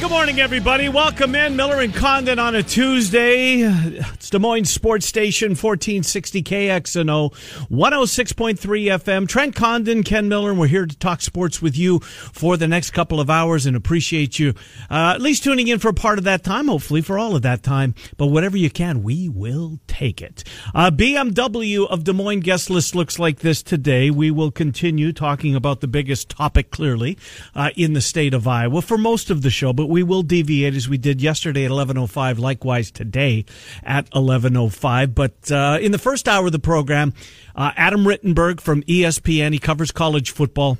Good morning, everybody. Welcome in. Miller and Condon on a Tuesday. It's Des Moines Sports Station, 1460 KXNO, 106.3 FM. Trent Condon, Ken Miller, and we're here to talk sports with you for the next couple of hours and appreciate you uh, at least tuning in for part of that time, hopefully for all of that time. But whatever you can, we will take it. Uh, BMW of Des Moines guest list looks like this today. We will continue talking about the biggest topic, clearly, uh, in the state of Iowa for most of the show, but we will deviate as we did yesterday at 11.05, likewise today at 11.05. But uh, in the first hour of the program, uh, Adam Rittenberg from ESPN, he covers college football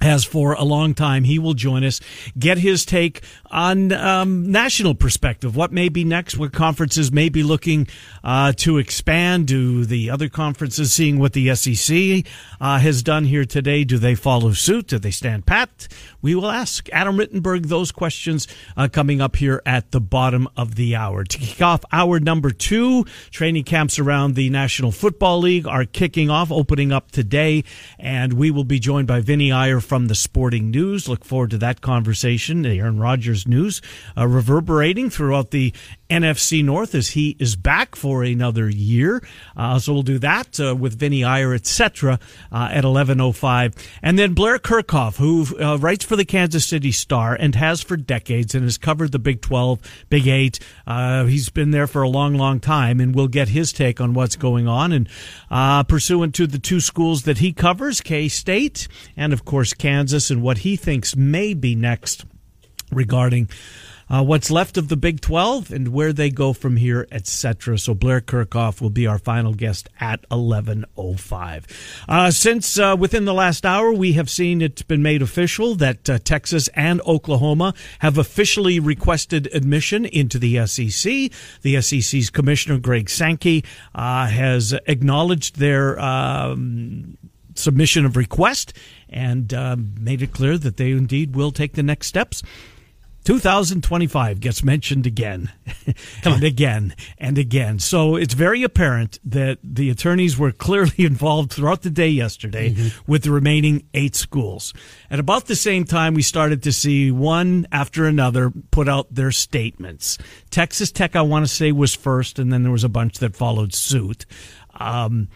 has for a long time. He will join us, get his take on um, national perspective. What may be next? What conferences may be looking uh, to expand? Do the other conferences, seeing what the SEC uh, has done here today, do they follow suit? Do they stand pat? We will ask Adam Rittenberg those questions uh, coming up here at the bottom of the hour. To kick off hour number two, training camps around the National Football League are kicking off, opening up today, and we will be joined by Vinny Iyer from the Sporting News. Look forward to that conversation. The Aaron Rodgers news uh, reverberating throughout the NFC North as he is back for another year. Uh, so we'll do that uh, with Vinny Iyer, etc. Uh, at 11:05, and then Blair Kerkhoff, who uh, writes for the Kansas City Star and has for decades and has covered the Big 12, Big Eight. Uh, he's been there for a long, long time, and we'll get his take on what's going on. And uh, pursuant to the two schools that he covers, K State and of course Kansas, and what he thinks may be next regarding uh, what's left of the Big 12 and where they go from here, etc. So Blair Kerkhoff will be our final guest at 11:05. Uh, since uh, within the last hour we have seen it's been made official that uh, Texas and Oklahoma have officially requested admission into the SEC. The SEC's commissioner Greg Sankey uh, has acknowledged their um, submission of request and uh, made it clear that they indeed will take the next steps. 2025 gets mentioned again and again and again. So it's very apparent that the attorneys were clearly involved throughout the day yesterday mm-hmm. with the remaining eight schools. At about the same time, we started to see one after another put out their statements. Texas Tech, I want to say, was first, and then there was a bunch that followed suit. Um,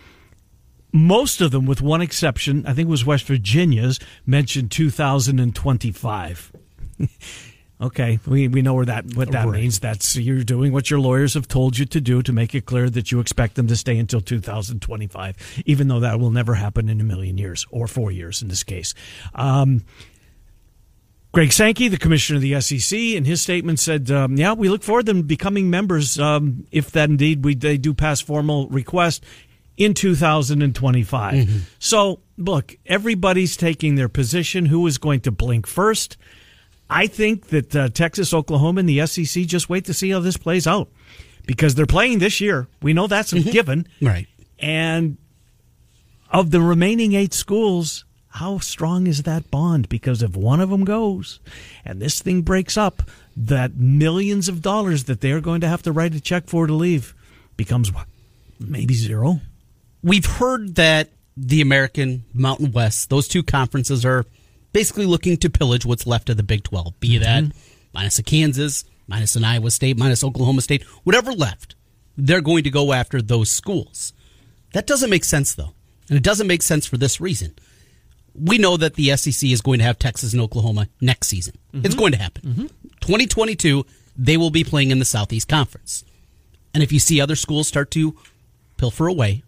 most of them, with one exception, I think it was West Virginia's, mentioned 2025. Okay, we, we know where that what that right. means. That's you're doing what your lawyers have told you to do to make it clear that you expect them to stay until 2025, even though that will never happen in a million years or four years in this case. Um, Greg Sankey, the commissioner of the SEC, in his statement said, um, "Yeah, we look forward to them becoming members um, if that indeed we they do pass formal request in 2025." Mm-hmm. So, look, everybody's taking their position. Who is going to blink first? I think that uh, Texas, Oklahoma, and the SEC just wait to see how this plays out because they're playing this year. We know that's a mm-hmm. given. Right. And of the remaining eight schools, how strong is that bond? Because if one of them goes and this thing breaks up, that millions of dollars that they're going to have to write a check for to leave becomes what? Maybe zero. We've heard that the American Mountain West, those two conferences are basically looking to pillage what's left of the Big 12, be mm-hmm. that minus a Kansas, minus an Iowa State, minus Oklahoma State, whatever left. They're going to go after those schools. That doesn't make sense, though. And it doesn't make sense for this reason. We know that the SEC is going to have Texas and Oklahoma next season. Mm-hmm. It's going to happen. Mm-hmm. 2022, they will be playing in the Southeast Conference. And if you see other schools start to pilfer away,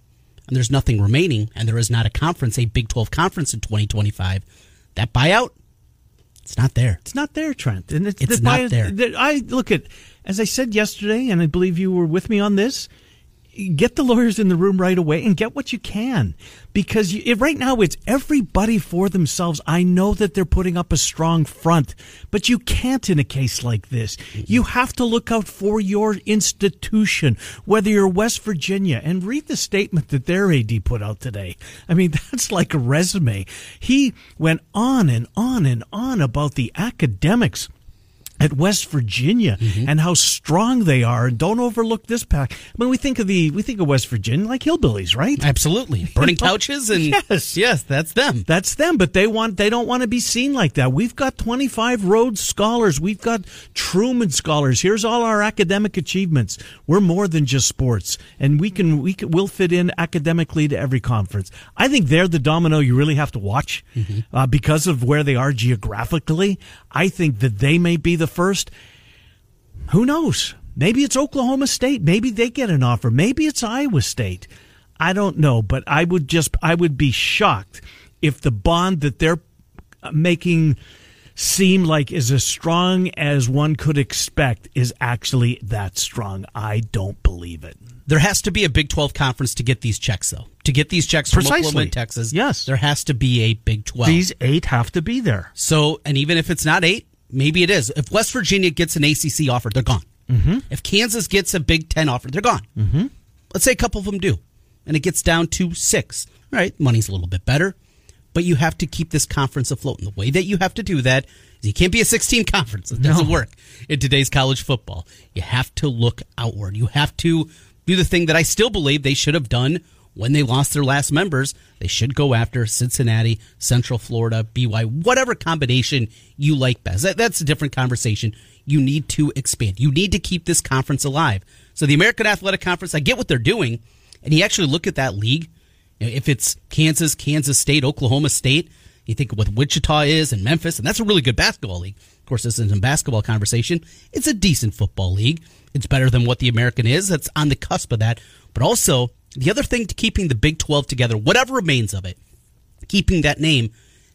and there's nothing remaining, and there is not a conference, a Big 12 conference in 2025, that buyout, it's not there. It's not there, Trent. And it's, it's not there. I look at, as I said yesterday, and I believe you were with me on this. Get the lawyers in the room right away and get what you can because you, right now it's everybody for themselves. I know that they're putting up a strong front, but you can't in a case like this. Mm-hmm. You have to look out for your institution, whether you're West Virginia and read the statement that their AD put out today. I mean, that's like a resume. He went on and on and on about the academics at West Virginia mm-hmm. and how strong they are. And don't overlook this pack. I mean, we think of the we think of West Virginia like hillbillies, right? Absolutely, burning couches and yes, yes, that's them. That's them. But they want they don't want to be seen like that. We've got twenty five Rhodes scholars. We've got Truman scholars. Here's all our academic achievements. We're more than just sports, and we can we can, we'll fit in academically to every conference. I think they're the domino you really have to watch mm-hmm. uh, because of where they are geographically. I think that they may be the first. Who knows? Maybe it's Oklahoma State. Maybe they get an offer. Maybe it's Iowa State. I don't know, but I would just I would be shocked if the bond that they're uh, making seem like is as strong as one could expect is actually that strong. I don't believe it. There has to be a Big 12 conference to get these checks, though. To get these checks from Precisely. Oklahoma and Texas, yes, there has to be a Big 12. These eight have to be there. So, and even if it's not eight, maybe it is. If West Virginia gets an ACC offer, they're gone. Mm-hmm. If Kansas gets a Big 10 offer, they're gone. Mm-hmm. Let's say a couple of them do, and it gets down to six. All right, money's a little bit better, but you have to keep this conference afloat. And the way that you have to do that is you can't be a 16 conference. It doesn't no. work in today's college football. You have to look outward. You have to do the thing that I still believe they should have done when they lost their last members. They should go after Cincinnati, Central Florida, BY, whatever combination you like best. That, that's a different conversation. You need to expand. You need to keep this conference alive. So the American Athletic Conference, I get what they're doing, and you actually look at that league. If it's Kansas, Kansas State, Oklahoma State, you think what Wichita is and Memphis, and that's a really good basketball league. Of course, this isn't a basketball conversation. It's a decent football league. It's better than what the American is. That's on the cusp of that. But also, the other thing to keeping the Big 12 together, whatever remains of it, keeping that name,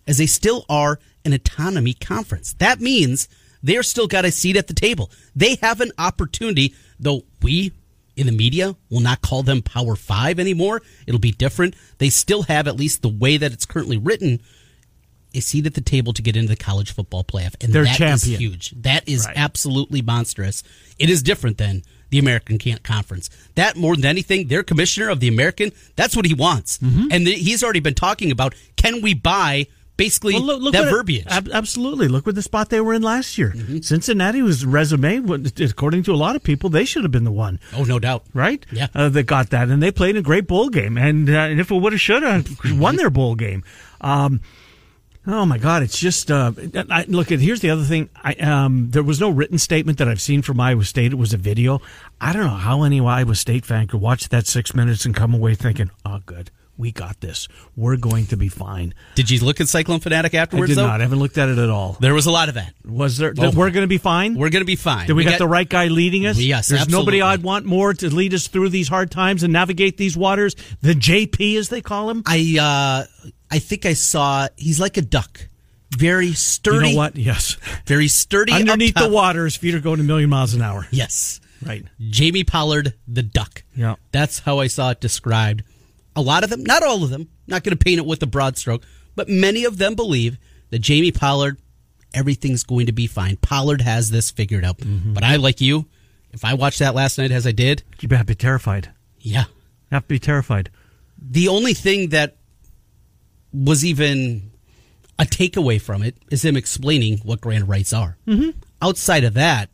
as they still are an autonomy conference. That means they're still got a seat at the table. They have an opportunity, though we in the media will not call them Power Five anymore. It'll be different. They still have, at least the way that it's currently written, a seat at the table to get into the college football playoff. And They're that champion. is huge. That is right. absolutely monstrous. It is different than the American Conference. That more than anything, their commissioner of the American, that's what he wants. Mm-hmm. And he's already been talking about can we buy basically well, look, look that verbiage. It, ab- absolutely. Look what the spot they were in last year. Mm-hmm. Cincinnati was resume, according to a lot of people, they should have been the one. Oh, no doubt. Right? Yeah. Uh, that got that. And they played a great bowl game. And, uh, and if it would have, should have, won their bowl game. Um, Oh my God! It's just uh, I, look at. Here's the other thing. I, um, there was no written statement that I've seen from Iowa State. It was a video. I don't know how any Iowa State fan could watch that six minutes and come away thinking, "Oh, good, we got this. We're going to be fine." Did you look at Cyclone Fanatic afterwards? I did though? not. I haven't looked at it at all. There was a lot of that. Was there? Oh, we're going to be fine. We're going to be fine. Did we, we got, got, the right guy leading us? Yes, There's absolutely. nobody I'd want more to lead us through these hard times and navigate these waters. The JP, as they call him. I uh, I think I saw. He's like a duck very sturdy. You know what? Yes. Very sturdy. Underneath the water, his feet are going a million miles an hour. Yes. Right. Jamie Pollard, the duck. Yeah. That's how I saw it described. A lot of them, not all of them, not going to paint it with a broad stroke, but many of them believe that Jamie Pollard, everything's going to be fine. Pollard has this figured out. Mm-hmm. But I, like you, if I watched that last night as I did, you'd have to be terrified. Yeah. You have to be terrified. The only thing that was even a takeaway from it is him explaining what grant rights are. Mm-hmm. Outside of that,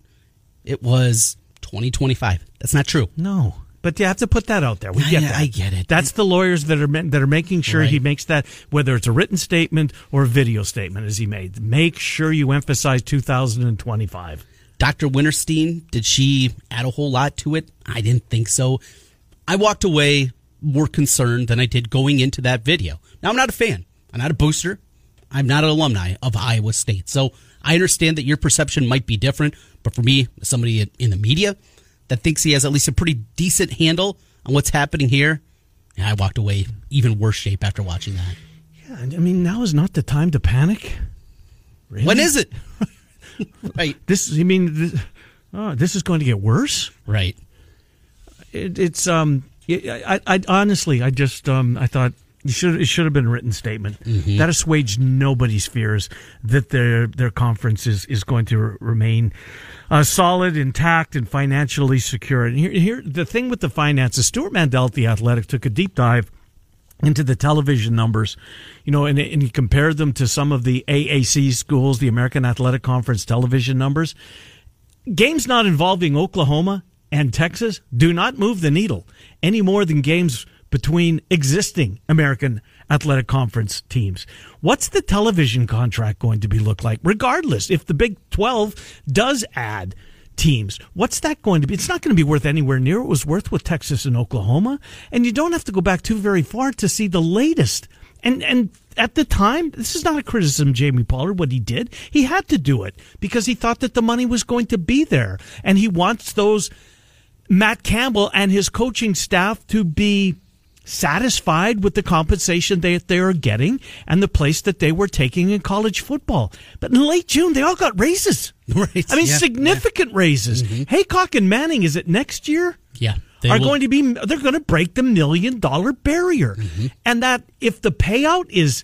it was 2025. That's not true. No. But you have to put that out there. We get I, that. I get it. That's the lawyers that are that are making sure right. he makes that, whether it's a written statement or a video statement, as he made. Make sure you emphasize 2025. Dr. Wintersteen, did she add a whole lot to it? I didn't think so. I walked away more concerned than I did going into that video. Now, I'm not a fan. I'm not a booster. I'm not an alumni of Iowa State. So I understand that your perception might be different, but for me, somebody in the media that thinks he has at least a pretty decent handle on what's happening here, I walked away even worse shape after watching that. Yeah, I mean, now is not the time to panic. Really? When is it? right. This, you mean, this, oh, this is going to get worse? Right. It, it's um I, I, I honestly, I just, um, I thought it should it should have been a written statement that assuaged nobody's fears that their their conference is, is going to remain uh, solid, intact, and financially secure. And here, here, the thing with the finances, Stewart Mandel at the Athletic took a deep dive into the television numbers, you know, and, and he compared them to some of the AAC schools, the American Athletic Conference television numbers. Games not involving Oklahoma and Texas do not move the needle any more than games between existing American Athletic Conference teams. What's the television contract going to be look like regardless if the Big 12 does add teams. What's that going to be? It's not going to be worth anywhere near what it was worth with Texas and Oklahoma. And you don't have to go back too very far to see the latest. And and at the time, this is not a criticism Jamie Pollard what he did. He had to do it because he thought that the money was going to be there. And he wants those Matt Campbell and his coaching staff to be satisfied with the compensation they, they are getting and the place that they were taking in college football. But in late June, they all got raises. Right. I mean, Yeah, significant raises. Mm-hmm. Haycock and Manning, is it next year? Yeah. They are will- going to be, they're going to break the million dollar barrier. Mm-hmm. And that if the payout is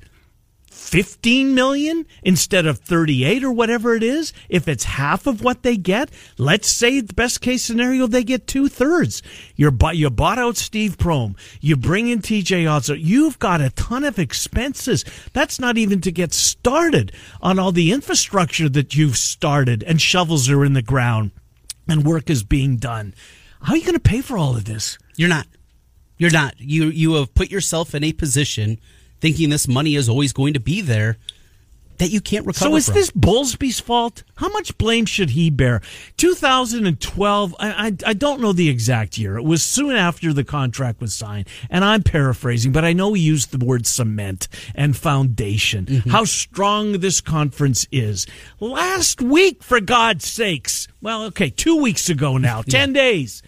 15 million instead of 38 or whatever it is, if it's half of what they get, let's say the best case scenario, they get two thirds. You're, you bought out Steve Prohm. You bring in TJ Otzo. You've got a ton of expenses. That's not even to get started on all the infrastructure that you've started and shovels are in the ground and work is being done. How are you going to pay for all of this? You're not. You're not. You you have put yourself in a position thinking this money is always going to be there that you can't recover So is from. this Bowlesby's fault? How much blame should he bear? 2012, I, I, I don't know the exact year. It was soon after the contract was signed. And I'm paraphrasing, but I know he used the word cement and foundation. Mm-hmm. How strong this conference is. Last week, for God's sakes. Well, okay, two weeks ago now, 10 days.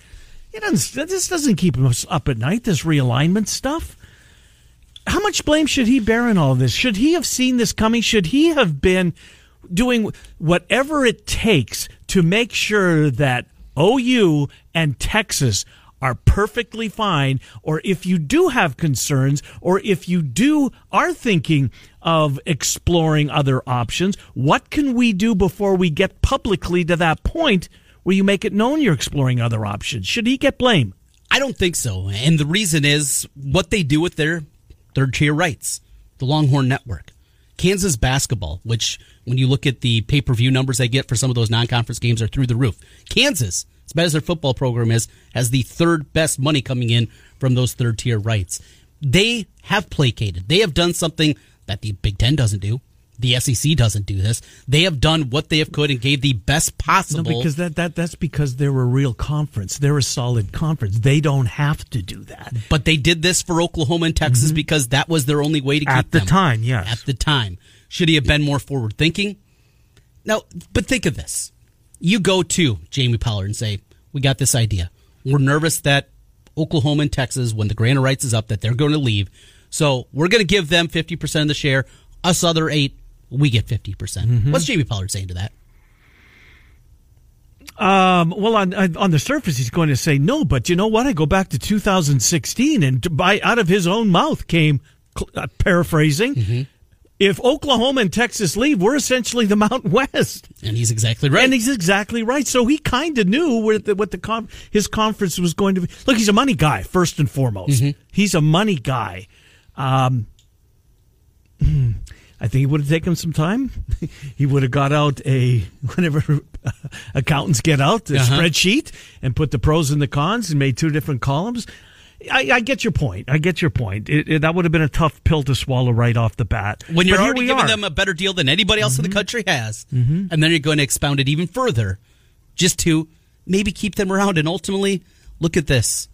It doesn't, this doesn't keep us up at night, this realignment stuff how much blame should he bear in all of this? Should he have seen this coming? Should he have been doing whatever it takes to make sure that OU and Texas are perfectly fine or if you do have concerns or if you do are thinking of exploring other options what can we do before we get publicly to that point where you make it known you're exploring other options should he get blame I don't think so. And the reason is what they do with their third tier rights, the Longhorn Network. Kansas basketball, which when you look at the pay per view numbers they get for some of those non conference games are through the roof. Kansas, as bad as their football program is, has the third best money coming in from those third tier rights. They have placated. They have done something that the Big Ten doesn't do. The SEC doesn't do this. They have done what they have could and gave the best possible. No, because that, that that's because they're a real conference. They're a solid conference. They don't have to do that. But they did this for Oklahoma and Texas because that was their only way to keep Mm-hmm. At the them. time, yes. At the time. Should he have been more forward thinking? Now, but think of this. You go to Jamie Pollard and say, We got this idea. We're nervous that Oklahoma and Texas, when the grant of rights is up, that they're going to leave. So we're going to give them 50% of the share. Us other eight, we get 50%. percent Mm-hmm. What's Jamie Pollard saying to that? Um, well, on on the surface, he's going to say no, but you know what? I go back to 2016, and by out of his own mouth came, uh, paraphrasing, if Oklahoma and Texas leave, we're essentially the Mountain West. And he's exactly right. And he's exactly right. So he kind of knew what the, what the con- his conference was going to be. Look, he's a money guy first and foremost. He's a money guy. Um, I think it would have taken some time. he would have got out a whenever uh, accountants get out a Uh-huh. spreadsheet and put the pros and the cons and made two different columns. I, I get your point. I get your point. It, it- that would have been a tough pill to swallow right off the bat. when you're already giving are. them a better deal than anybody else in the mm-hmm. country has, mm-hmm. and then you're going to expound it even further, just to maybe keep them around. And ultimately, look at this: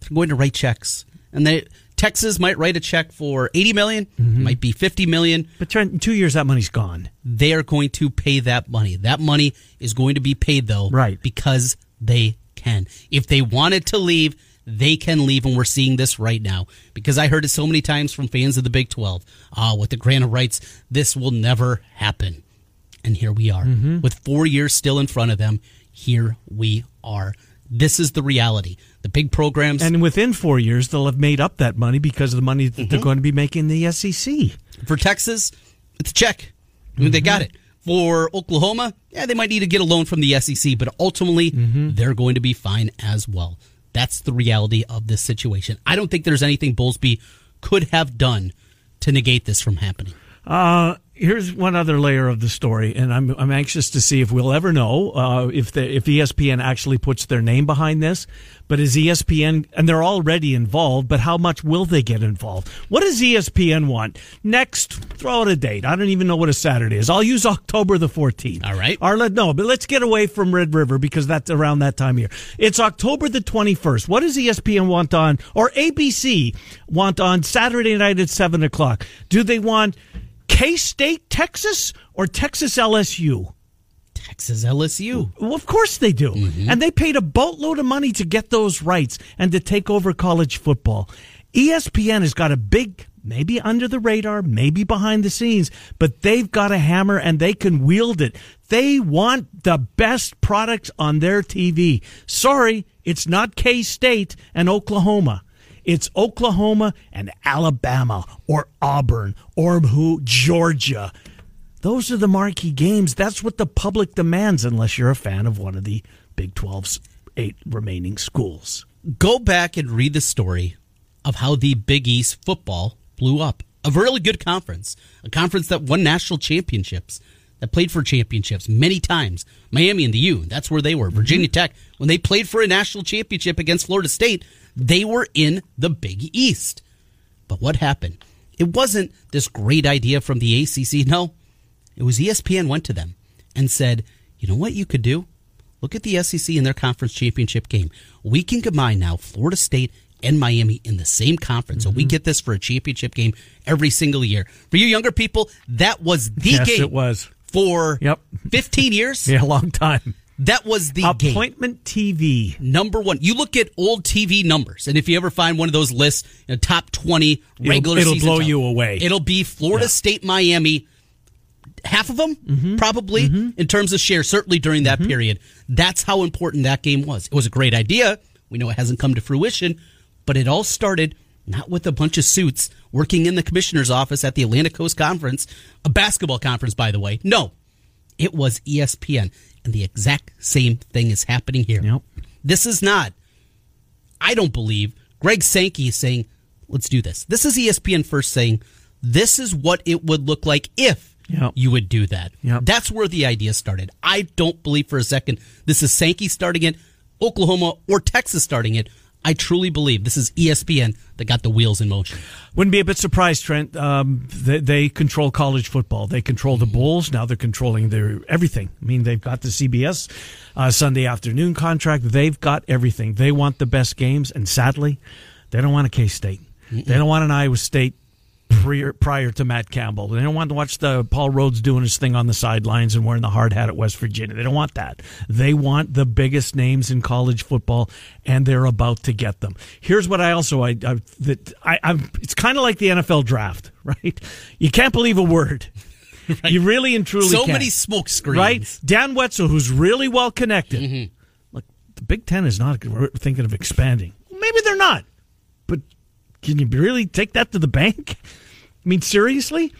they're going to write checks, and they Texas might write a check for eighty million, might be fifty million. but Trent, in two years that money's gone. They are going to pay that money. That money is going to be paid though, Right. Because they can. If they wanted to leave. They can leave, and we're seeing this right now because I heard it so many times from fans of the Big 12. Ah, with the grant of rights, this will never happen. And here we are. With four years still in front of them, here we are. This is the reality. The big programs. And within four years, they'll have made up that money because of the money that Mm-hmm. they're going to be making the SEC. For Texas, it's a check. I mean, They got Mm-hmm. it. For Oklahoma, yeah, they might need to get a loan from the SEC, but ultimately, Mm-hmm. they're going to be fine as well. That's the reality of this situation. I don't think there's anything Bowlesby could have done to negate this from happening. Uh, here's one other layer of the story, and I'm I'm anxious to see if we'll ever know uh, if the if ESPN actually puts their name behind this. But is ESPN and they're already involved? But how much will they get involved? What does ESPN want next? Throw out a date. I don't even know what a Saturday is. I'll use October the 14th. All right. Or let no, but let's get away from Red River because that's around that time here. It's October the 21st. What does ESPN want on, or ABC want on Saturday night at 7 o'clock? Do they want K State, Texas, or Texas LSU? Texas LSU. Well, of course they do. Mm-hmm. And they paid a boatload of money to get those rights and to take over college football. ESPN has got a big, maybe under the radar, maybe behind the scenes, but they've got a hammer and they can wield it. They want the best products on their TV. Sorry, it's not K State and Oklahoma. It's Oklahoma and Alabama or Auburn or who Georgia. Those are the marquee games. That's what the public demands, unless you're a fan of one of the Big 12's eight remaining schools. Go back and read the story of how the Big East football blew up. A really good conference, a conference that won national championships, that played for championships many times. Miami and the U, that's where they were. Virginia mm-hmm. Tech, when they played for a national championship against Florida State, they were in the Big East. But what happened? It wasn't this great idea from the ACC. No, it was ESPN went to them and said, you know what you could do? Look at the SEC in their conference championship game. We can combine now Florida State and Miami in the same conference. So we mm-hmm. get this for a championship game every single year. For you younger people, that was the Yes, game. it was. For Yep. 15 years, Yeah, a long time. That was the game. Appointment TV. Number one. You look at old TV numbers, and if you ever find one of those lists, you know, top 20 regular season, it'll season blow top- you away. It'll be Florida Yeah. State, Miami, half of them Mm-hmm. probably in terms of share certainly during that period that's how important that game was it was a great idea we know it hasn't come to fruition but it all started not with a bunch of suits working in the commissioner's office at the atlantic coast conference a basketball conference by the way no it was espn and the exact same thing is happening here Yep. this is not I don't believe Greg Sankey is saying, let's do this. This is ESPN first saying, this is what it would look like if Yep. you would do that. Yep. That's where the idea started. I don't believe for a second this is Sankey starting it, Oklahoma or Texas starting it. I truly believe this is ESPN that got the wheels in motion. Wouldn't be a bit surprised, Trent. Um, they, they control college football. They control the Bulls. Now they're controlling their everything. I mean, they've got the CBS uh, Sunday afternoon contract. They've got everything. They want the best games, and sadly, they don't want a K State. They don't want an Iowa State prior, prior to Matt Campbell. They don't want to watch the Paul Rhoads doing his thing on the sidelines and wearing the hard hat at West Virginia. They don't want that. They want the biggest names in college football, and they're about to get them. Here's what I also I, I that I, I'm. It's kind of like the NFL draft, right? You can't believe a word. You really and truly So can't. many smoke screens. right? Dan Wetzel, who's really well connected. Mm-hmm. Look, the Big Ten is not thinking of expanding. Maybe they're not, but can you really take that to the bank? I mean, seriously?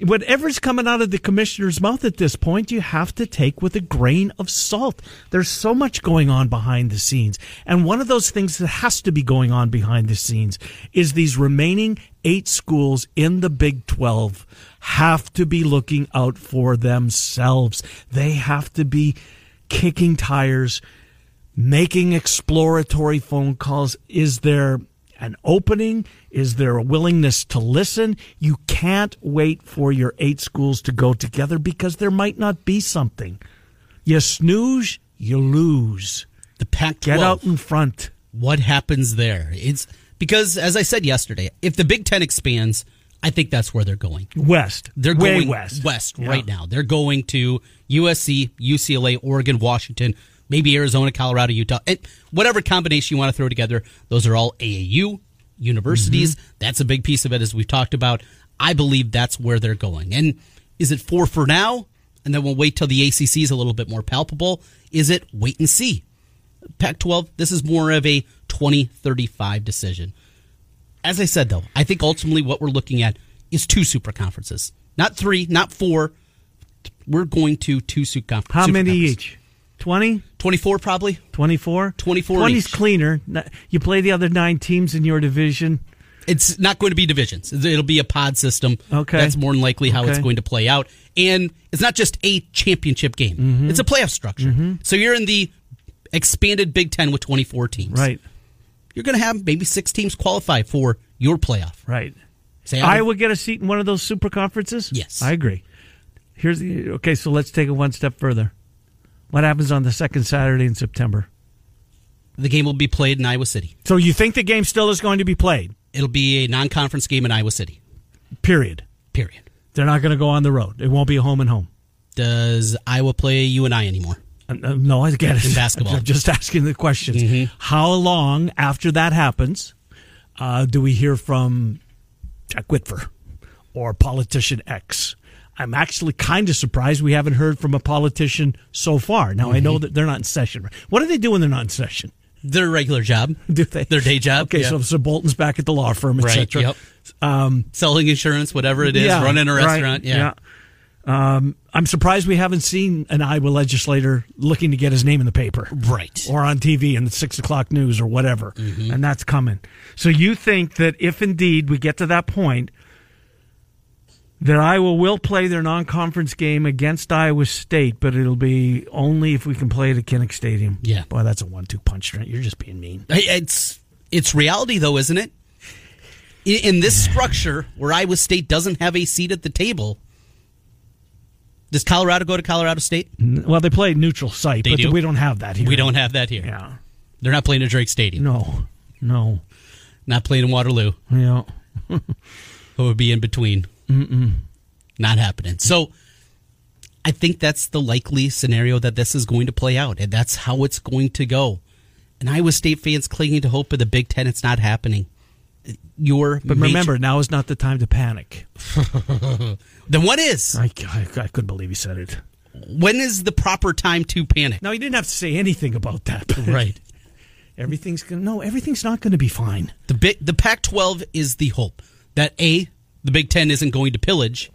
Whatever's coming out of the commissioner's mouth at this point, you have to take with a grain of salt. There's so much going on behind the scenes. And one of those things that has to be going on behind the scenes is these remaining eight schools in the Big 12 have to be looking out for themselves. They have to be kicking tires, making exploratory phone calls. Is there an opening? Is there a willingness to listen? You can't wait for your eight schools to go together because there might not be something. You snooze, you lose. The Pac 12. Get out in front. what happens there? It's because, as I said yesterday, if the Big Ten expands, I think that's where they're going. West. They're Way going west. west Yeah. right now. They're going to USC, UCLA, Oregon, Washington, maybe Arizona, Colorado, Utah, and whatever combination you want to throw together. Those are all AAU universities. Mm-hmm. That's a big piece of it, as we've talked about. I believe that's where they're going. And is it four for now? And then we'll wait till the ACC is a little bit more palpable. Is it wait and see? Pac 12, this is more of a 2035 decision. As I said, though, I think ultimately what we're looking at is two super conferences. Not three, not four. We're going to two super conferences. How many each? 20? 24 probably. 24? 24 20's each. cleaner. You play the other nine teams in your division. It's not going to be divisions. It'll be a pod system. Okay. That's more than likely how it's going to play out. And it's not just a championship game, Mm-hmm. it's a playoff structure. So you're in the expanded Big Ten with 24 teams. Right, You're going to have maybe six teams qualify for your playoff. right. Say Iowa get a seat in one of those super conferences? Yes. I agree. Here's the okay, so let's take it one step further. What happens on the second Saturday in September? The game will be played in Iowa City. So you think the game still is going to be played? It'll be a non conference game in Iowa City. Period. Period. They're not going to go on the road. It won't be a home and home. Does Iowa play you and I anymore? Uh, uh, no, I get it. In basketball. I'm just asking the questions. Mhm. How long after that happens uh, do we hear from Jack Whitver or politician X? I'm actually kind of surprised we haven't heard from a politician so far. Now I Mm-hmm. know that they're not in session. What do they do when they're not in session? Their regular job, Do they? their day job. Okay, yeah. so so Bolton's back at the law firm, right. etc. Yep. Um, Selling insurance, whatever it is, yeah, running a right, restaurant. yeah. Um, I'm surprised we haven't seen an Iowa legislator looking to get his name in the paper. Right. or on TV in the six o'clock news or whatever, Mm-hmm. and that's coming. So you think that if indeed we get to that point, that Iowa will play their non-conference game against Iowa State, but it'll be only if we can play it at Kinnick Stadium. Yeah. boy, that's a one-two punch. Trent. You're just being mean. It's it's reality though, isn't it? In, this structure where Iowa State doesn't have a seat at the table, does Colorado go to Colorado State? Well, they play neutral site, They but do? we don't have that here. We don't have that here. Yeah. They're not playing at Drake Stadium. No. No. Not playing in Waterloo. Yeah. Who would be in between? Mm-mm. Not happening. So I think that's the likely scenario that this is going to play out, and that's how it's going to go. And Iowa State fans clinging to hope of the Big Ten, it's not happening. Your But major- remember, now is not the time to panic. then what is? I, I, I couldn't believe he said it. When is the proper time to panic? No, he didn't have to say anything about that. Right. Everything's gonna no. Everything's not going to be fine. The big, the Pac-12 is the hope that a the Big Ten isn't going to pillage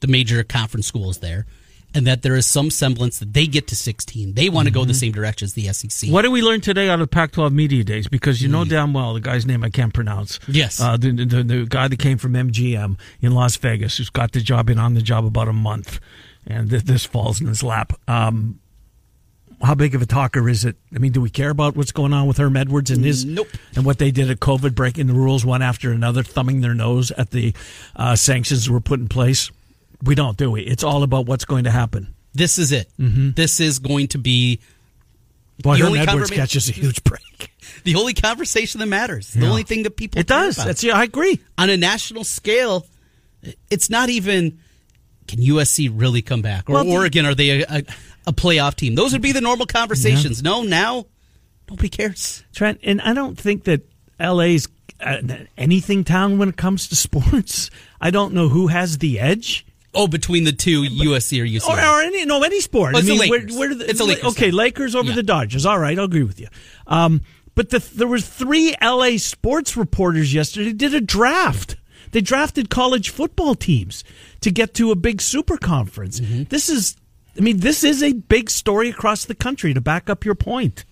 the major conference schools there, and that there is some semblance that they get to 16. They want to go the same direction as the SEC. What did we learn today out of Pac-12 media days? Because you know damn well the guy's name I can't pronounce. Yes. uh, the, the the guy that came from MGM in Las Vegas, who's got the job, been on the job about a month, and th- this falls in his lap. Um, how big of a talker is it? I mean, do we care about what's going on with Herm Edwards and his Nope. and what they did at COVID, breaking the rules one after another, thumbing their nose at the uh, sanctions that were put in place? We don't, do we? It's all about what's going to happen. This is it. This is going to be The Herm only Edwards catches a huge break. the only conversation that matters. The Yeah. only thing that people It does. about. That's yeah, I agree. on a national scale. It's not even can USC really come back or Well, the- Oregon are they a, a, a playoff team? Those would be the normal conversations. No, now nobody cares. Trent, and I don't think that LA's uh, anything town when it comes to sports. I don't know who has the edge. Oh, between the two, USC or UCLA. Or, or any no any sport. Oh, I it's the mean, Lakers. Where, where the, It's the Lakers Okay, now. Lakers over Yeah. the Dodgers. All right, I'll agree with you. Um, but the, there was three LA sports reporters yesterday did a draft. They drafted college football teams to get to a big super conference. Mm-hmm. This is, I mean, this is a big story across the country. To back up your point,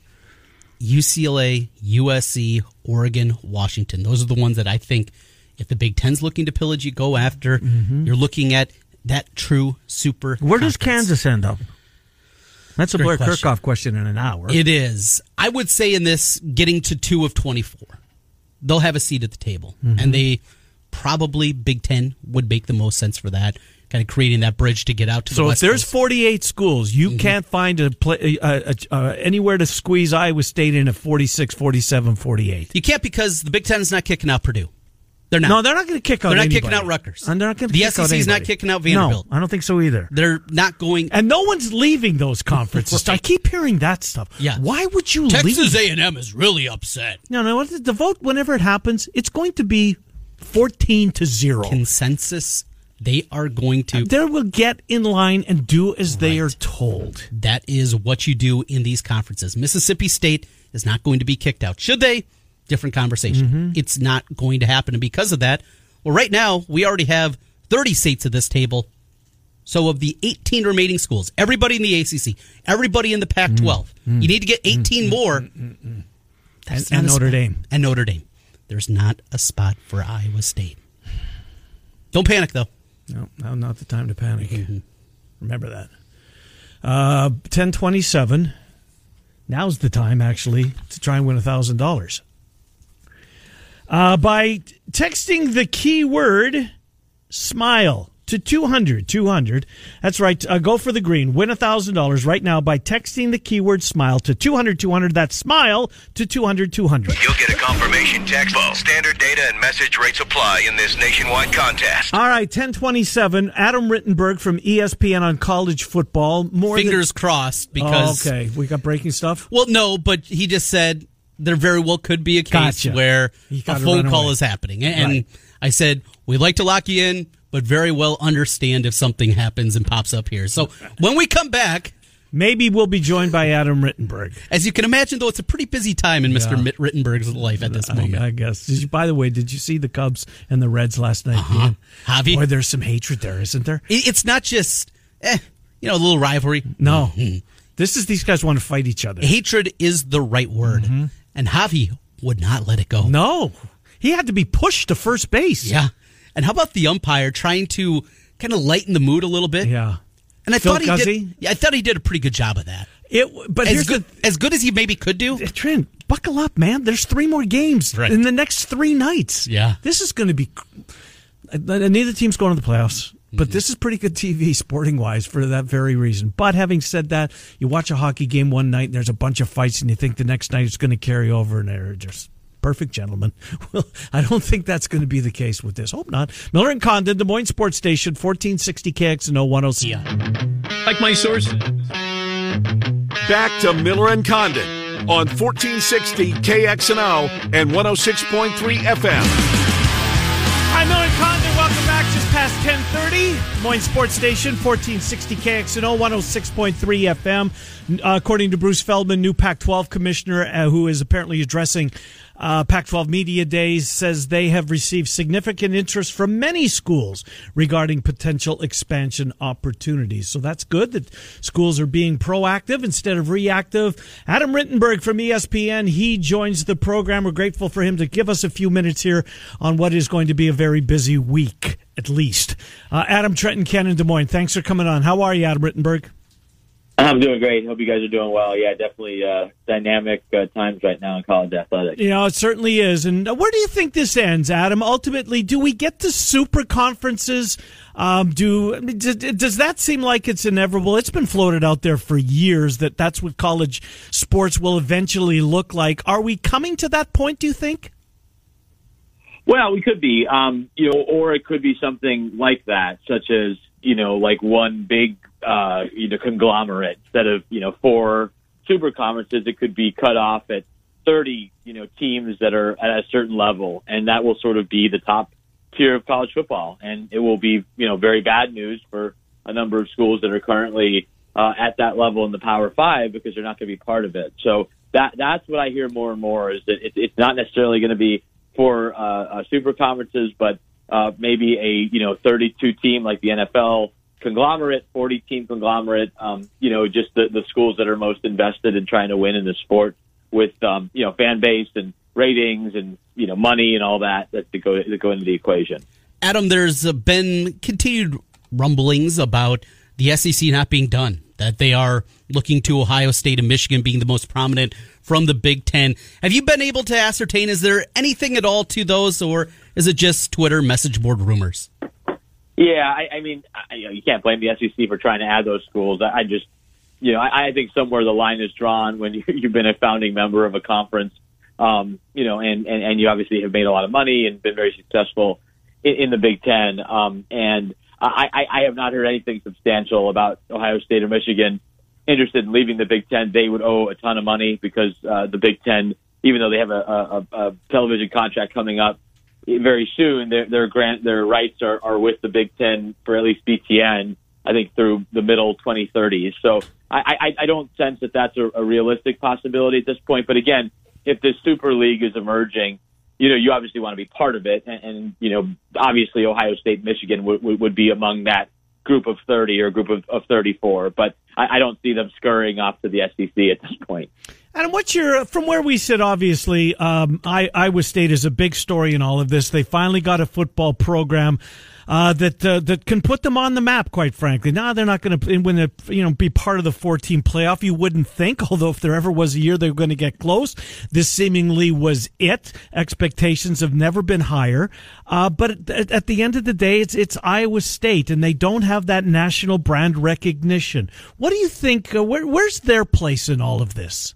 UCLA, USC, Oregon, Washington. Those are the ones that I think if the Big Ten's looking to pillage, you go after. You're looking at that true super. Mm-hmm. where does. Kansas end up? That's a Great Blair question. Kerkhoff question in an hour. It is. I would say in this, getting to two of 24, they'll have a seat at the table. Mm-hmm. And they probably, Big Ten would make the most sense for that, kind of creating that bridge to get out to the So if there's Coast. 48 schools, you Mm-hmm. can't find a, play, uh, uh, uh, anywhere to squeeze Iowa State in at 46, 47, 48. You can't because the Big Ten is not kicking out Purdue. They're not. No, they're not going to kick out. They're not anybody. kicking out Rutgers. And they're not going to. The kick out SEC is not kicking out Vanderbilt. No, I don't think so either. They're not going. And no one's leaving those conferences. I keep hearing that stuff. Yeah. Why would you Texas leave? A&M is really upset. No, no. The vote, whenever it happens, it's going to be 14 to zero. Consensus They are going to. They will get in line and do as they are told. That is what you do in these conferences. Mississippi State is not going to be kicked out. Should they? Different conversation. Mm-hmm. It's not going to happen. And because of that, well, right now, we already have 30 seats at this table. So, of the 18 remaining schools, everybody in the ACC, everybody in the Pac mm. 12, Mm-hmm. you need to get mm. 18 mm. more. And, There's and not a Notre Dame. And Notre Dame. There's not a spot for Iowa State. Don't panic, though. No, now not the time to panic. Mm-hmm. Remember that. Uh, 1027. Now's the time, actually, to try and win $1,000. Uh, by texting the keyword smile to 200 200 that's right uh, go for the green win $1000 right now by texting the keyword smile to 200 200 that's smile to 200 200 You'll get a confirmation text. Standard data and message rates apply in this nationwide contest. all right 1027 adam rittenberg from espn on college football more Fingers crossed because. oh, okay we got breaking stuff Well, no, but he just said there very well could be a case Gotcha. where a phone call away. is happening. And and Right. I said, we'd like to lock you in, but very well understand if something happens and pops up here. So when we come back, maybe we'll be joined by adam rittenberg as you can imagine, though, it's a pretty busy time in Mr. Mitt Rittenberg's life at this moment. I, I guess. Did you, by the way, did you see the Cubs and the Reds last night? Uh-huh. Javi? Boy, there's some hatred there, isn't there? It's not just, eh, you know, a little rivalry. No. This is these guys want to fight each other. Hatred is the right word. Mm-hmm. And Javi would not let it go. No. He had to be pushed to first base. Yeah. And how about the umpire trying to kind of lighten the mood a little bit? Yeah. And I Phil thought he Cuzzi? did. Yeah, I thought he did a pretty good job of that. It but As good, as good as he maybe could do. the Trent, buckle up, man. There's three more games Right. in the next 3 nights. Yeah. This is going to be uh, neither team's going to the playoffs. Mm-hmm. But this is pretty good TV sporting wise for that very reason. But having said that, you watch a hockey game one night and there's a bunch of fights and you think the next night it's going to carry over and they're just perfect gentlemen. Well, I don't think that's going to be the case with this. Hope not. Miller and Condon, Des Moines Sports Station, 1460 KXNO 106. Yeah. Like my source. Back to Miller and Condon on 1460 KXNO and 106.3 FM. Hi, Miller and Condon. Welcome back. Just past 1030. Des Moines Sports Station, 1460 KXNO, 106.3 FM. Uh, according to Bruce Feldman, new Pac-12 commissioner, uh, who is apparently addressing uh, Pac-12 Media Days, says they have received significant interest from many schools regarding potential expansion opportunities. So that's good that schools are being proactive instead of reactive. Adam Rittenberg from ESPN, he joins the program. We're grateful for him to give us a few minutes here on what is going to be a very busy week, at least. Uh, Adam Trenton, Ken, and Des Moines, thanks for coming on. How are you, Adam Rittenberg? I'm doing great. Hope you guys are doing well. Yeah, definitely uh, dynamic uh, times right now in college athletics. You know, it certainly is. And where do you think this ends, Adam? Ultimately, do we get to super conferences? Um, do does, does that seem like it's inevitable? It's been floated out there for years that that's what college sports will eventually look like. Are we coming to that point? Do you think? Well, we could be, um, you know, or it could be something like that, such as you know, like one big, uh, you know, conglomerate instead of you know four super conferences. It could be cut off at thirty, you know, teams that are at a certain level, and that will sort of be the top tier of college football, and it will be, you know, very bad news for a number of schools that are currently uh, at that level in the Power Five because they're not going to be part of it. So that that's what I hear more and more is that it, it's not necessarily going to be for uh, uh, super conferences, but uh, maybe a you know 32 team like the NFL conglomerate, 40 team conglomerate. Um, you know, just the the schools that are most invested in trying to win in the sport with um, you know fan base and ratings and you know money and all that that go that go into the equation. Adam, there's been continued rumblings about the SEC not being done, that they are looking to Ohio State and Michigan being the most prominent from the Big Ten. Have you been able to ascertain, is there anything at all to those, or is it just Twitter message board rumors? Yeah, I, I mean, I, you, know, you can't blame the SEC for trying to add those schools. I, I just, you know, I, I think somewhere the line is drawn when you, you've been a founding member of a conference, um, you know, and, and, and you obviously have made a lot of money and been very successful in, in the Big Ten. Um, and I, I, I have not heard anything substantial about Ohio State or Michigan interested in leaving the Big Ten. They would owe a ton of money because uh, the Big Ten, even though they have a, a, a television contract coming up, very soon their their grant their rights are, are with the Big Ten for at least BTN. I think through the middle 2030s. So I, I, I don't sense that that's a, a realistic possibility at this point. But again, if this Super League is emerging, you know, you obviously want to be part of it, and, and you know, obviously Ohio State, Michigan would, would, would be among that group of 30 or group of, of 34. But I, I don't see them scurrying off to the SEC at this point. And what's your from where we sit? Obviously, um, I, Iowa State is a big story in all of this. They finally got a football program uh, that uh, that can put them on the map. Quite frankly, now they're not going to win. You know, be part of the four-team playoff. You wouldn't think. Although if there ever was a year they were going to get close, this seemingly was it. Expectations have never been higher. Uh, but at, at the end of the day, it's it's Iowa State, and they don't have that national brand recognition. What do you think? Uh, where, where's their place in all of this?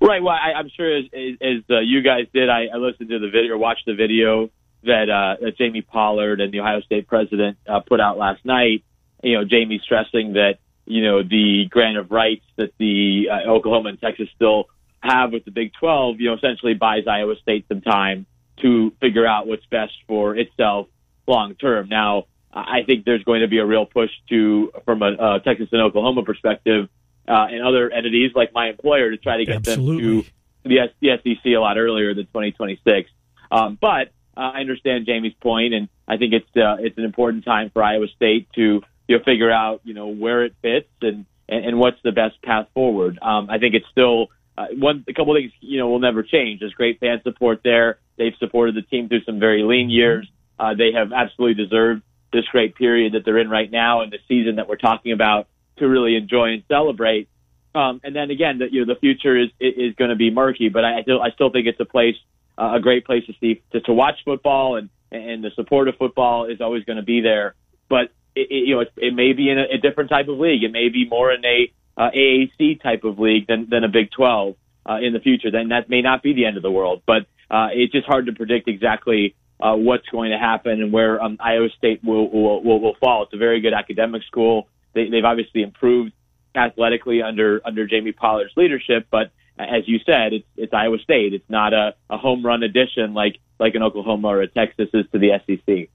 Right. Well, I, I'm sure as, as, uh, you guys did, I, I listened to the video watched the video that, uh, that Jamie Pollard and the Iowa State president uh, put out last night. You know, Jamie stressing that you know the grant of rights that the uh, Oklahoma and Texas still have with the Big 12. You know, essentially buys Iowa State some time to figure out what's best for itself long term. Now, I think there's going to be a real push to, from a Texas and Oklahoma perspective, uh, and other entities like my employer to try to get Absolutely. them to the, the SEC a lot earlier than 2026. Um, but uh, I understand Jamie's point, and I think it's uh, it's an important time for Iowa State to you know figure out you know where it fits and and, and what's the best path forward. Um, I think it's still uh, one a couple things you know will never change. There's great fan support there. They've supported the team through some very lean years. Uh, they have absolutely deserved this great period that they're in right now and the season that we're talking about to really enjoy and celebrate. Um, and then again, the, you know, the future is is going to be murky, but I still I still think it's a place, uh, a great place to see to, to watch football, and and the support of football is always going to be there. But it, it, you know, it, it may be in a, a different type of league. It may be more in a uh, AAC type of league than than a Big 12 uh, in the future. Then that may not be the end of the world, but uh, it's just hard to predict exactly uh, what's going to happen and where um, Iowa State will, will will will fall. It's a very good academic school. They, they've obviously improved athletically under under Jamie Pollard's leadership, but as you said, it's it's Iowa State. It's not a, a home run addition like like an Oklahoma or a Texas is to the SEC.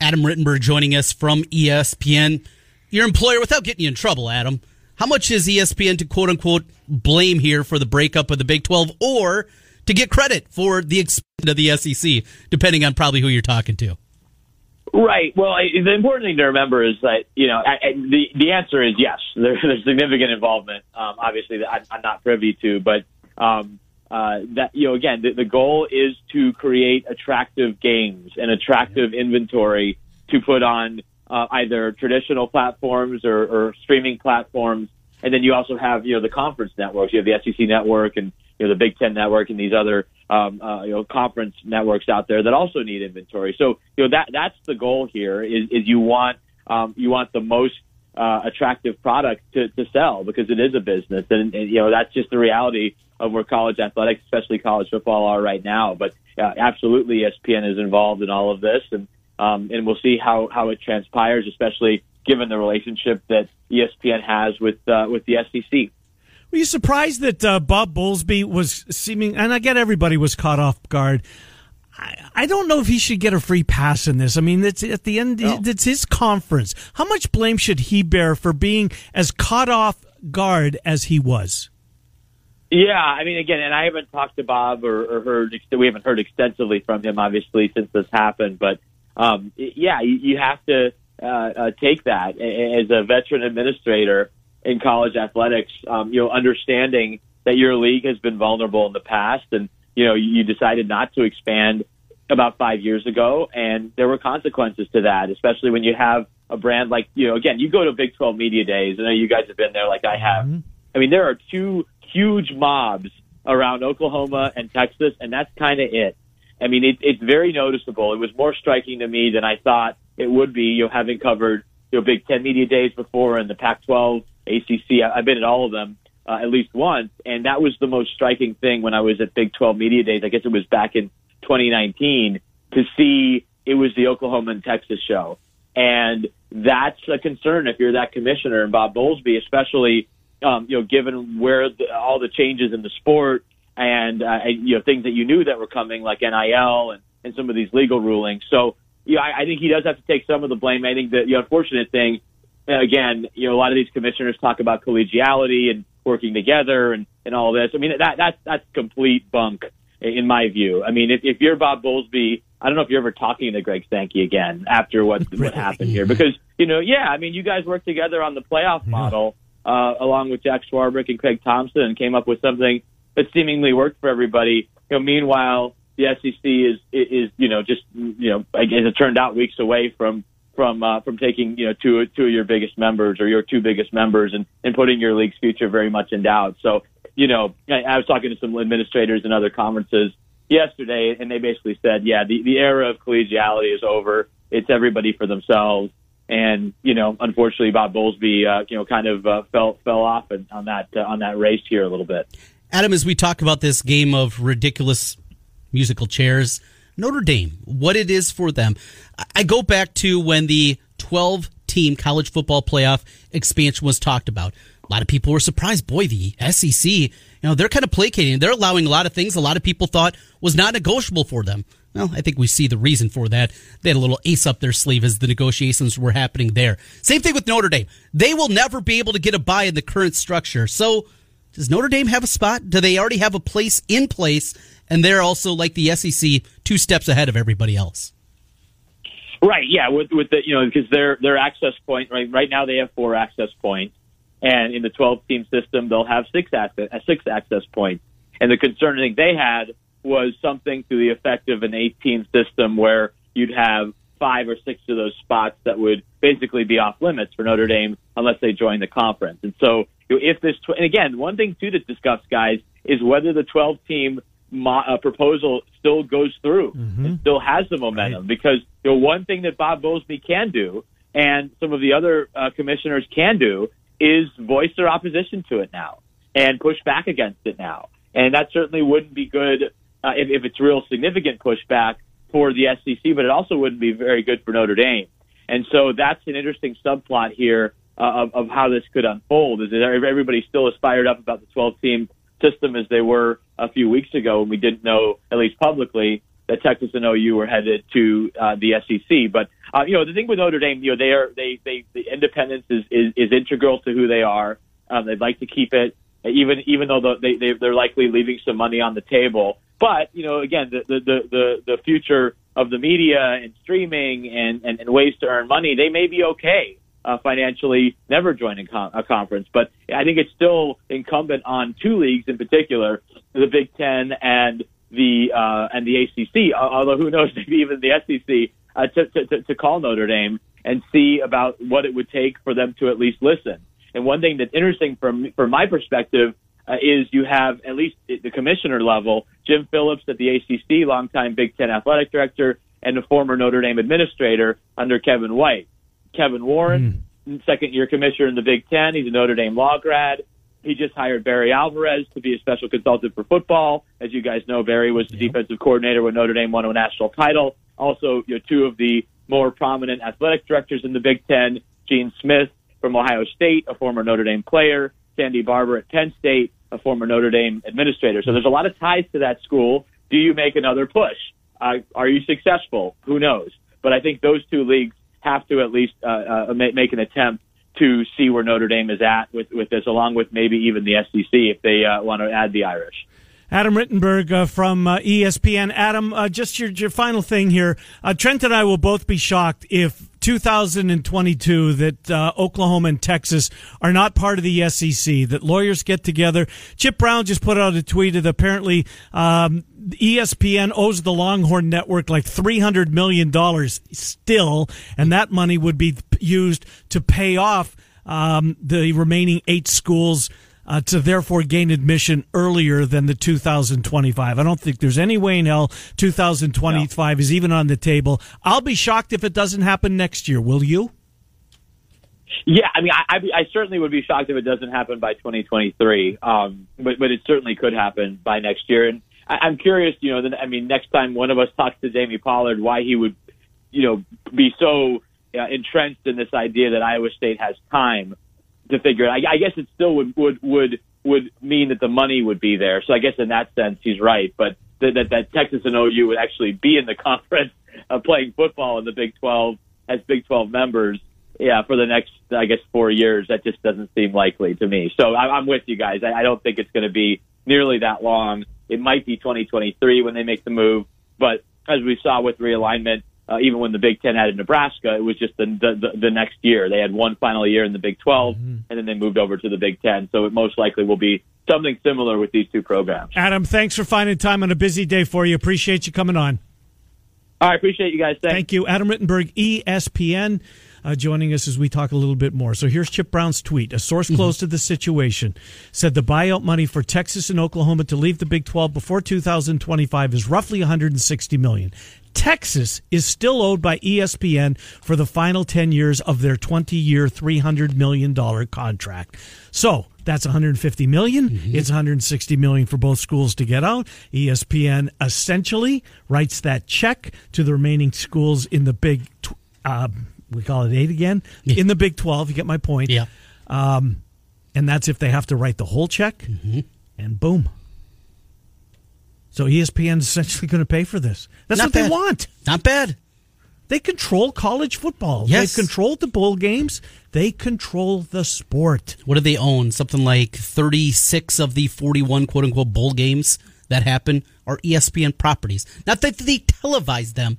Adam Rittenberg joining us from ESPN. Your employer, without getting you in trouble, Adam, how much is ESPN to quote unquote blame here for the breakup of the Big 12 or to get credit for the expansion of the SEC, depending on probably who you're talking to? Right. Well, the important thing to remember is that you know I, I, the the answer is yes. There, there's significant involvement. Um, obviously, that I'm, I'm not privy to, but um, uh, that you know again, the, the goal is to create attractive games and attractive inventory to put on uh, either traditional platforms or, or streaming platforms, and then you also have you know the conference networks. You have the SEC network and you know the Big Ten network and these other um, uh, you know conference networks out there that also need inventory. So you know that that's the goal here is, is you want um, you want the most uh, attractive product to, to sell because it is a business and, and you know that's just the reality of where college athletics, especially college football, are right now. But uh, absolutely, ESPN is involved in all of this, and um, and we'll see how how it transpires, especially given the relationship that ESPN has with uh, with the SEC. Were you surprised that uh, Bob Bowlesby was seeming, and I get everybody was caught off guard. I, I don't know if he should get a free pass in this. I mean, it's at the end, No. it's his conference. How much blame should he bear for being as caught off guard as he was? Yeah, I mean, again, and I haven't talked to Bob or, or heard. We haven't heard extensively from him, obviously, since this happened. But um, yeah, you, you have to uh, uh, take that as a veteran administrator in college athletics. Um, you know, understanding that your league has been vulnerable in the past, and you know, you decided not to expand about five years ago, and there were consequences to that, especially when you have a brand like you know, again, you go to Big 12 media days. I know you guys have been there, like I have. I mean, there are two huge mobs around Oklahoma and Texas, and that's kind of it. I mean, it, it's very noticeable. It was more striking to me than I thought it would be. You know, having covered you know Big Ten media days before and the Pac-12, ACC, I, I've been at all of them uh, at least once, and that was the most striking thing when I was at Big 12 media days. I guess it was back in 2019 to see it was the Oklahoma and Texas show, and that's a concern if you're that commissioner and Bob Bowlesby, especially um, you know given where the, all the changes in the sport and uh, you know things that you knew that were coming, like NIL and, and some of these legal rulings. So, know, I, I think he does have to take some of the blame. I think the, the unfortunate thing, again, you know, a lot of these commissioners talk about collegiality and working together and, and all this. I mean, that that's that's complete bunk in my view. I mean, if, if you're Bob Bowlesby, I don't know if you're ever talking to Greg Sankey again after what what happened here, because you know, yeah, I mean, you guys worked together on the playoff model uh, along with Jack Swarbrick and Craig Thompson, and came up with something that seemingly worked for everybody. You know, meanwhile, the SEC is is you know just you know as it turned out weeks away from from uh, from taking you know two two of your biggest members or your two biggest members and and putting your league's future very much in doubt. So you know, I, I was talking to some administrators in other conferences yesterday, and they basically said, yeah, the the era of collegiality is over. It's everybody for themselves. And you know, unfortunately, Bob Bowlesby, uh, you know, kind of uh, fell fell off on that uh, on that race here a little bit. Adam, as we talk about this game of ridiculous musical chairs, Notre Dame, what it is for them. I go back to when the 12 team college football playoff expansion was talked about. A lot of people were surprised. Boy, the SEC, you know, they're kind of placating. They're allowing a lot of things a lot of people thought was not negotiable for them. Well, I think we see the reason for that. They had a little ace up their sleeve as the negotiations were happening there. Same thing with Notre Dame. They will never be able to get a buy in the current structure. So, does Notre Dame have a spot? Do they already have a place in place? And they're also like the SEC, two steps ahead of everybody else. Right. Yeah. With with the you know because their their access point right right now they have four access points, and in the twelve team system they'll have six access uh, six access points. And the concern I think they had was something to the effect of an 18 system where you'd have five or six of those spots that would basically be off limits for Notre Dame unless they join the conference. And so if this, and again, one thing too to discuss, guys, is whether the 12 team mo- uh, proposal still goes through, mm-hmm. still has the momentum. Right. Because you know, one thing that Bob Bowlesby can do, and some of the other uh, commissioners can do, is voice their opposition to it now and push back against it now. And that certainly wouldn't be good uh, if, if it's real significant pushback for the SEC, but it also wouldn't be very good for Notre Dame. And so that's an interesting subplot here uh, of, of how this could unfold. Is that everybody's still as fired up about the 12 team system as they were a few weeks ago when we didn't know, at least publicly, that Texas and OU were headed to uh, the SEC. But uh, you know, the thing with Notre Dame, you know, they are they they the independence is is, is integral to who they are. Um, they'd like to keep it, even even though they, they they're likely leaving some money on the table. But you know, again, the the the the future of the media and streaming and and, and ways to earn money, they may be okay uh, financially never joining con- a conference. But I think it's still incumbent on two leagues in particular, the Big Ten and the uh, and the ACC. Although who knows, maybe even the SEC uh, to, to to call Notre Dame and see about what it would take for them to at least listen. And one thing that's interesting from from my perspective uh, is you have at least at the commissioner level, Jim Phillips at the ACC, longtime Big Ten athletic director, and a former Notre Dame administrator under Kevin White. Kevin Warren, mm. second year commissioner in the Big Ten. He's a Notre Dame law grad. He just hired Barry Alvarez to be a special consultant for football. As you guys know, Barry was the yep. defensive coordinator when Notre Dame won a national title. Also, you know, two of the more prominent athletic directors in the Big Ten, Gene Smith from Ohio State, a former Notre Dame player, Sandy Barbour at Penn State, a former Notre Dame administrator. So there's a lot of ties to that school. Do you make another push? Uh, are you successful? Who knows? But I think those two leagues have to at least uh, uh, make an attempt to see where Notre Dame is at with, with this, along with maybe even the SEC if they uh, want to add the Irish. Adam Rittenberg uh, from uh, ESPN. Adam, uh, just your, your final thing here. Uh, Trent and I will both be shocked if 2022 that uh, Oklahoma and Texas are not part of the SEC, that lawyers get together. Chip Brown just put out a tweet that apparently um, ESPN owes the Longhorn Network like $300 million still, and that money would be used to pay off um, the remaining eight schools uh, to therefore gain admission earlier than the 2025. I don't think there's any way in hell 2025 no. is even on the table. I'll be shocked if it doesn't happen next year. Will you? Yeah, I mean, I, I, certainly would be shocked if it doesn't happen by 2023. Um, but but it certainly could happen by next year. And I, I'm curious, you know, I mean, next time one of us talks to Jamie Pollard, why he would, you know, be so uh, entrenched in this idea that Iowa State has time to figure it. I, I guess it still would would would would mean that the money would be there. So I guess in that sense, he's right. But that that, that Texas and OU would actually be in the conference uh, playing football in the Big 12 as Big 12 members. Yeah, for the next, I guess, four years, that just doesn't seem likely to me. So I'm with you guys. I don't think it's going to be nearly that long. It might be 2023 when they make the move, but as we saw with realignment, uh, even when the Big Ten added Nebraska, it was just the, the the next year. They had one final year in the Big 12, Mm-hmm. and then they moved over to the Big Ten. So it most likely will be something similar with these two programs. Adam, thanks for finding time on a busy day for you. Appreciate you coming on. All right, appreciate you guys. Thanks. Thank you. Adam Rittenberg, ESPN, uh, joining us as we talk a little bit more. So here's Chip Brown's tweet. A source close to the situation said the buyout money for Texas and Oklahoma to leave the Big 12 before 2025 is roughly 160 million. Texas is still owed by ESPN for the final 10 years of their 20 year, $300 million contract. So that's 150 million. It's 160 million for both schools to get out. ESPN essentially writes that check to the remaining schools in the Big. Tw- uh, we call it eight again in the Big 12. You get my point. Yeah. Um, and that's if they have to write the whole check. Mm-hmm. And boom. So ESPN is essentially going to pay for this. That's Not what they want. Not bad. They control college football. Yes. They've controlled the bowl games. They control the sport. What do they own? Something like 36 of the 41 quote unquote bowl games that happen are ESPN properties. Not that they televise them,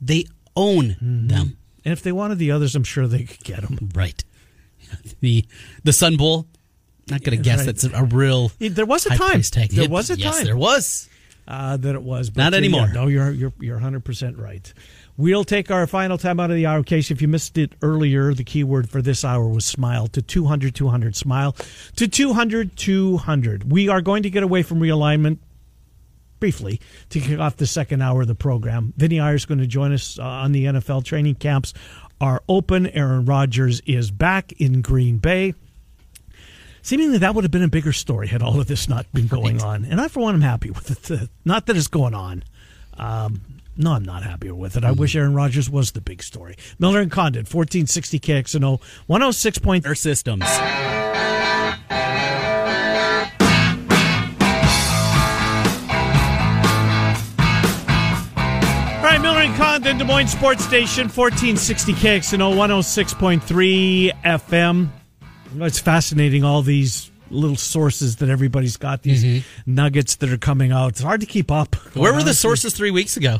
they own Mm-hmm. them. And if they wanted the others, I'm sure they could get them. Right. The the Sun Bowl, not going to guess right. that's a, real There was a time. tag. There was a yes, time. there was. uh, that it was. Not uh, anymore. no, you're you're you're 100 percent right. We'll take our final time out of the hour. In case if you missed it earlier, the keyword for this hour was smile to 200 200 smile to 200 200. We are going to get away from realignment briefly to kick off the second hour of the program. Vinny Iyer is going to join us uh, on the NFL training camps are open. Aaron Rodgers is back in Green Bay. Seemingly, that would have been a bigger story had all of this not been going on. And I, for one, am happy with it. Not that it's going on. Um, no, I'm not happier with it. I wish Aaron Rodgers was the big story. Miller and Condon, 1460 KXNO, 106. Point- Air systems. All right, Miller and Condon, Des Moines Sports Station, 1460 KXNO, 106.3 FM. It's fascinating, all these little sources that everybody's got, these nuggets that are coming out. It's hard to keep up. Where were the sources three weeks ago?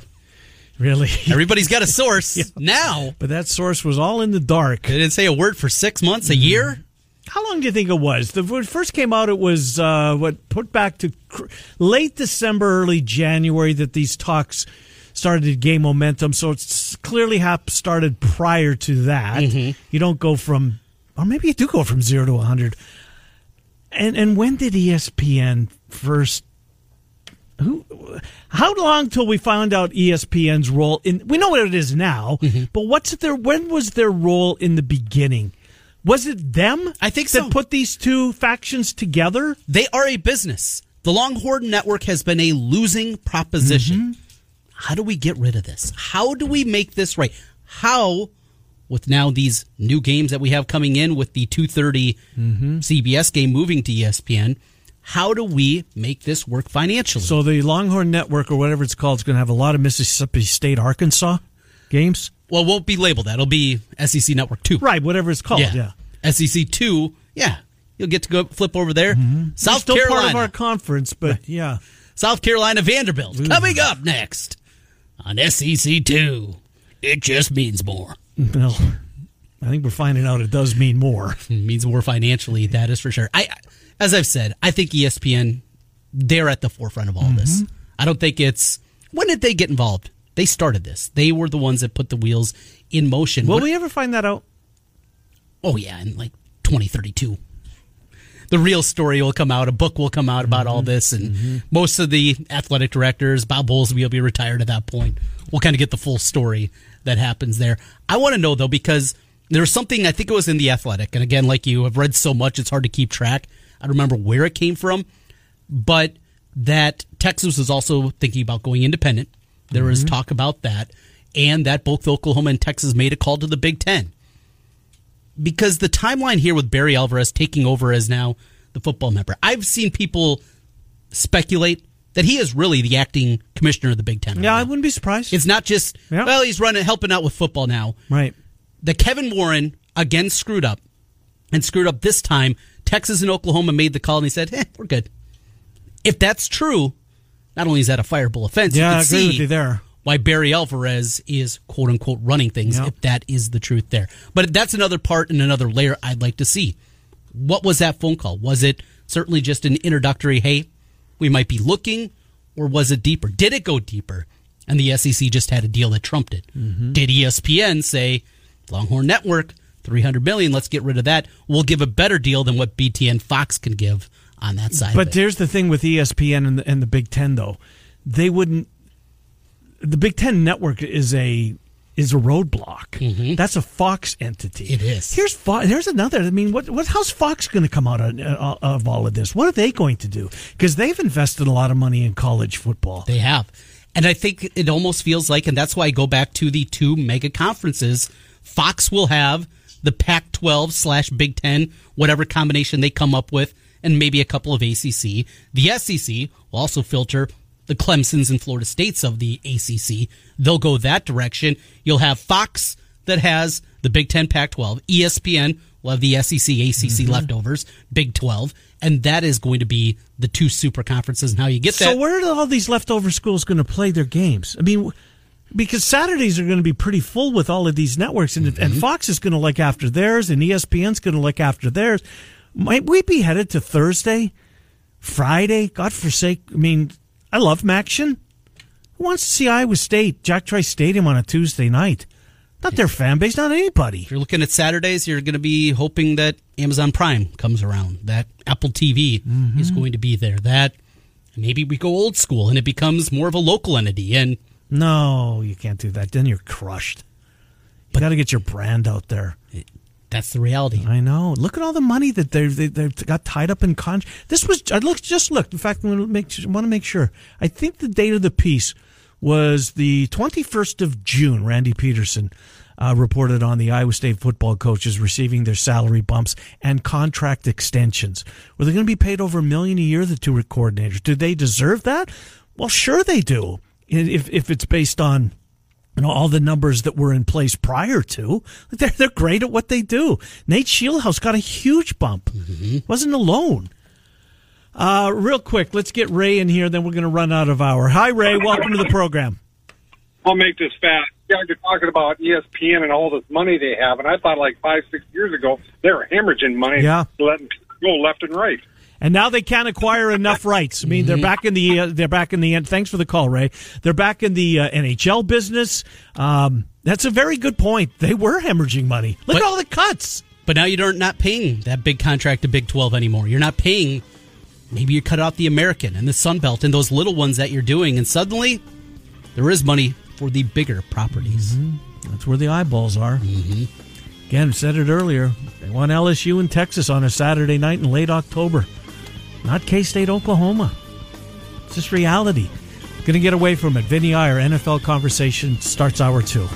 Really? Everybody's got a source now. but that source was all in the dark. They didn't say a word for six months, a year. How long do you think it was? The, when it first came out, it was uh, what put back to cr- late December, early January that these talks started to gain momentum. So it's clearly hap- started prior to that. Mm-hmm. You don't go from, or maybe you do go from zero to a hundred. And and when did ESPN first? Who? How long till we found out ESPN's role in? We know what it is now, mm-hmm. but what's their? When was their role in the beginning? Was it them? I think that so. put these two factions together. They are a business. The Longhorn Network has been a losing proposition. Mm-hmm. How do we get rid of this? How do we make this right? How, with now these new games that we have coming in with the 230 mm-hmm. CBS game moving to ESPN, how do we make this work financially? So the Longhorn Network or whatever it's called is going to have a lot of Mississippi State, Arkansas games. well, it won't be labeled that. It'll be SEC Network 2. Right, whatever it's called. Yeah. SEC 2, yeah. You'll get to go flip over there. Mm-hmm. South Still Carolina. part of our conference, but yeah. South Carolina Vanderbilt coming up next on SEC 2. It just means more. Well, I think we're finding out it does mean more. It means more financially, that is for sure. I as I've said, I think ESPN they're at the forefront of all this. Mm-hmm. I don't think it's when did they get involved? They started this. They were the ones that put the wheels in motion. Will What- we ever find that out? Oh yeah, in like 2032. The real story will come out. A book will come out about all mm-hmm. this, and mm-hmm. most of the athletic directors, Bob Bowlesby will be retired at that point. We'll kind of get the full story that happens there. I want to know though because there's something I think it was in the athletic, and again, like you, I've read so much it's hard to keep track. I don't remember where it came from, but that Texas was also thinking about going independent. There was mm-hmm. talk about that, and that both Oklahoma and Texas made a call to the Big Ten because the timeline here with Barry Alvarez taking over as now the football member. I've seen people speculate that he is really the acting commissioner of the Big Ten. right Yeah, I wouldn't be surprised. It's not just Yeah. well, he's running helping out with football now. right. The Kevin Warren again screwed up, and screwed up this time. Texas and Oklahoma made the call, and he said, "Eh, we're good." If that's true, not only is that a fireable offense, Yeah, I you can agree see with you there. Why Barry Alvarez is quote unquote running things. Yeah. If that is the truth there, but that's another part and another layer I'd like to see. What was that phone call? Was it certainly just an introductory? Hey, we might be looking, or was it deeper? Did it go deeper? And the SEC just had a deal that trumped it. Mm-hmm. Did ESPN say Longhorn Network, three hundred million? Let's get rid of that. We'll give a better deal than what BT and Fox can give on that side. But of it. here's the thing with ESPN and the, and the Big Ten, though, they wouldn't. The Big Ten network is a is a roadblock. That's a Fox entity. Mm-hmm. It is. Here's Fox. Here's another. I mean, what what? How's Fox going to come out of, uh, of all of this? What are they going to do? Because they've invested a lot of money in college football. They have. And I think it almost feels like, and that's why I go back to the two mega conferences. Fox will have the Pac 12 slash Big Ten, whatever combination they come up with, and maybe a couple of ACC. The SEC will also filter the Clemsons and Florida States of the ACC. They'll go that direction. You'll have Fox that has the Big Ten, Pac 12. ESPN will have the SEC, ACC mm-hmm. leftovers, Big 12. And that is going to be the two super conferences and how you get that. So where are all these leftover schools going to play their games? I mean, because Saturdays are going to be pretty full with all of these networks, and and mm-hmm. Fox is going to look after theirs, and ESPN's going to look after theirs. Might we be headed to Thursday, Friday? God forsake! I mean, I love MACtion. Who wants to see Iowa State, Jack Trice Stadium on a Tuesday night? Not their fan base, not anybody. If you're looking at Saturdays, you're going to be hoping that Amazon Prime comes around, that Apple TV mm-hmm. is going to be there, that maybe we go old school and it becomes more of a local entity. And No, you can't do that. Then you're crushed. You got to get your brand out there. That's the reality. I know. Look at all the money that they've they, they've got tied up in con. This was I looked just looked. In fact, I want to make want to make sure. I think the date of the piece was the 21st of June. Randy Peterson uh, reported on the Iowa State football coaches receiving their salary bumps and contract extensions. Were they going to be paid over a million a year? The two coordinators. Do they deserve that? Well, sure they do. If if it's based on you know, all the numbers that were in place prior to. They're, they're great at what they do. Nate Scheelhaase got a huge bump. Wasn't alone. Uh, real quick, let's get Ray in here, then we're going to run out of hour. Hi, Ray. Welcome to the program. I'll make this fast. Yeah, you're talking about ESPN and all this money they have, and I thought like five, six years ago they were hemorrhaging money, Yeah. letting people go left and right. And now they can't acquire enough rights. I mean, they're back in the uh, they're back in the end. Thanks for the call, Ray. They're back in the uh, NHL business. Um, that's a very good point. They were hemorrhaging money. Look But- at all the cuts. But now you're not paying that big contract to Big 12 anymore. You're not paying, maybe you cut out the American and the Sun Belt and those little ones that you're doing. And suddenly there is money for the bigger properties. That's where the eyeballs are. Mm-hmm. Again, said it earlier. They want LSU in Texas on a Saturday night in late October, not K State, Oklahoma. It's just reality. Going to get away from it. Vinny Iyer, NFL conversation starts hour two.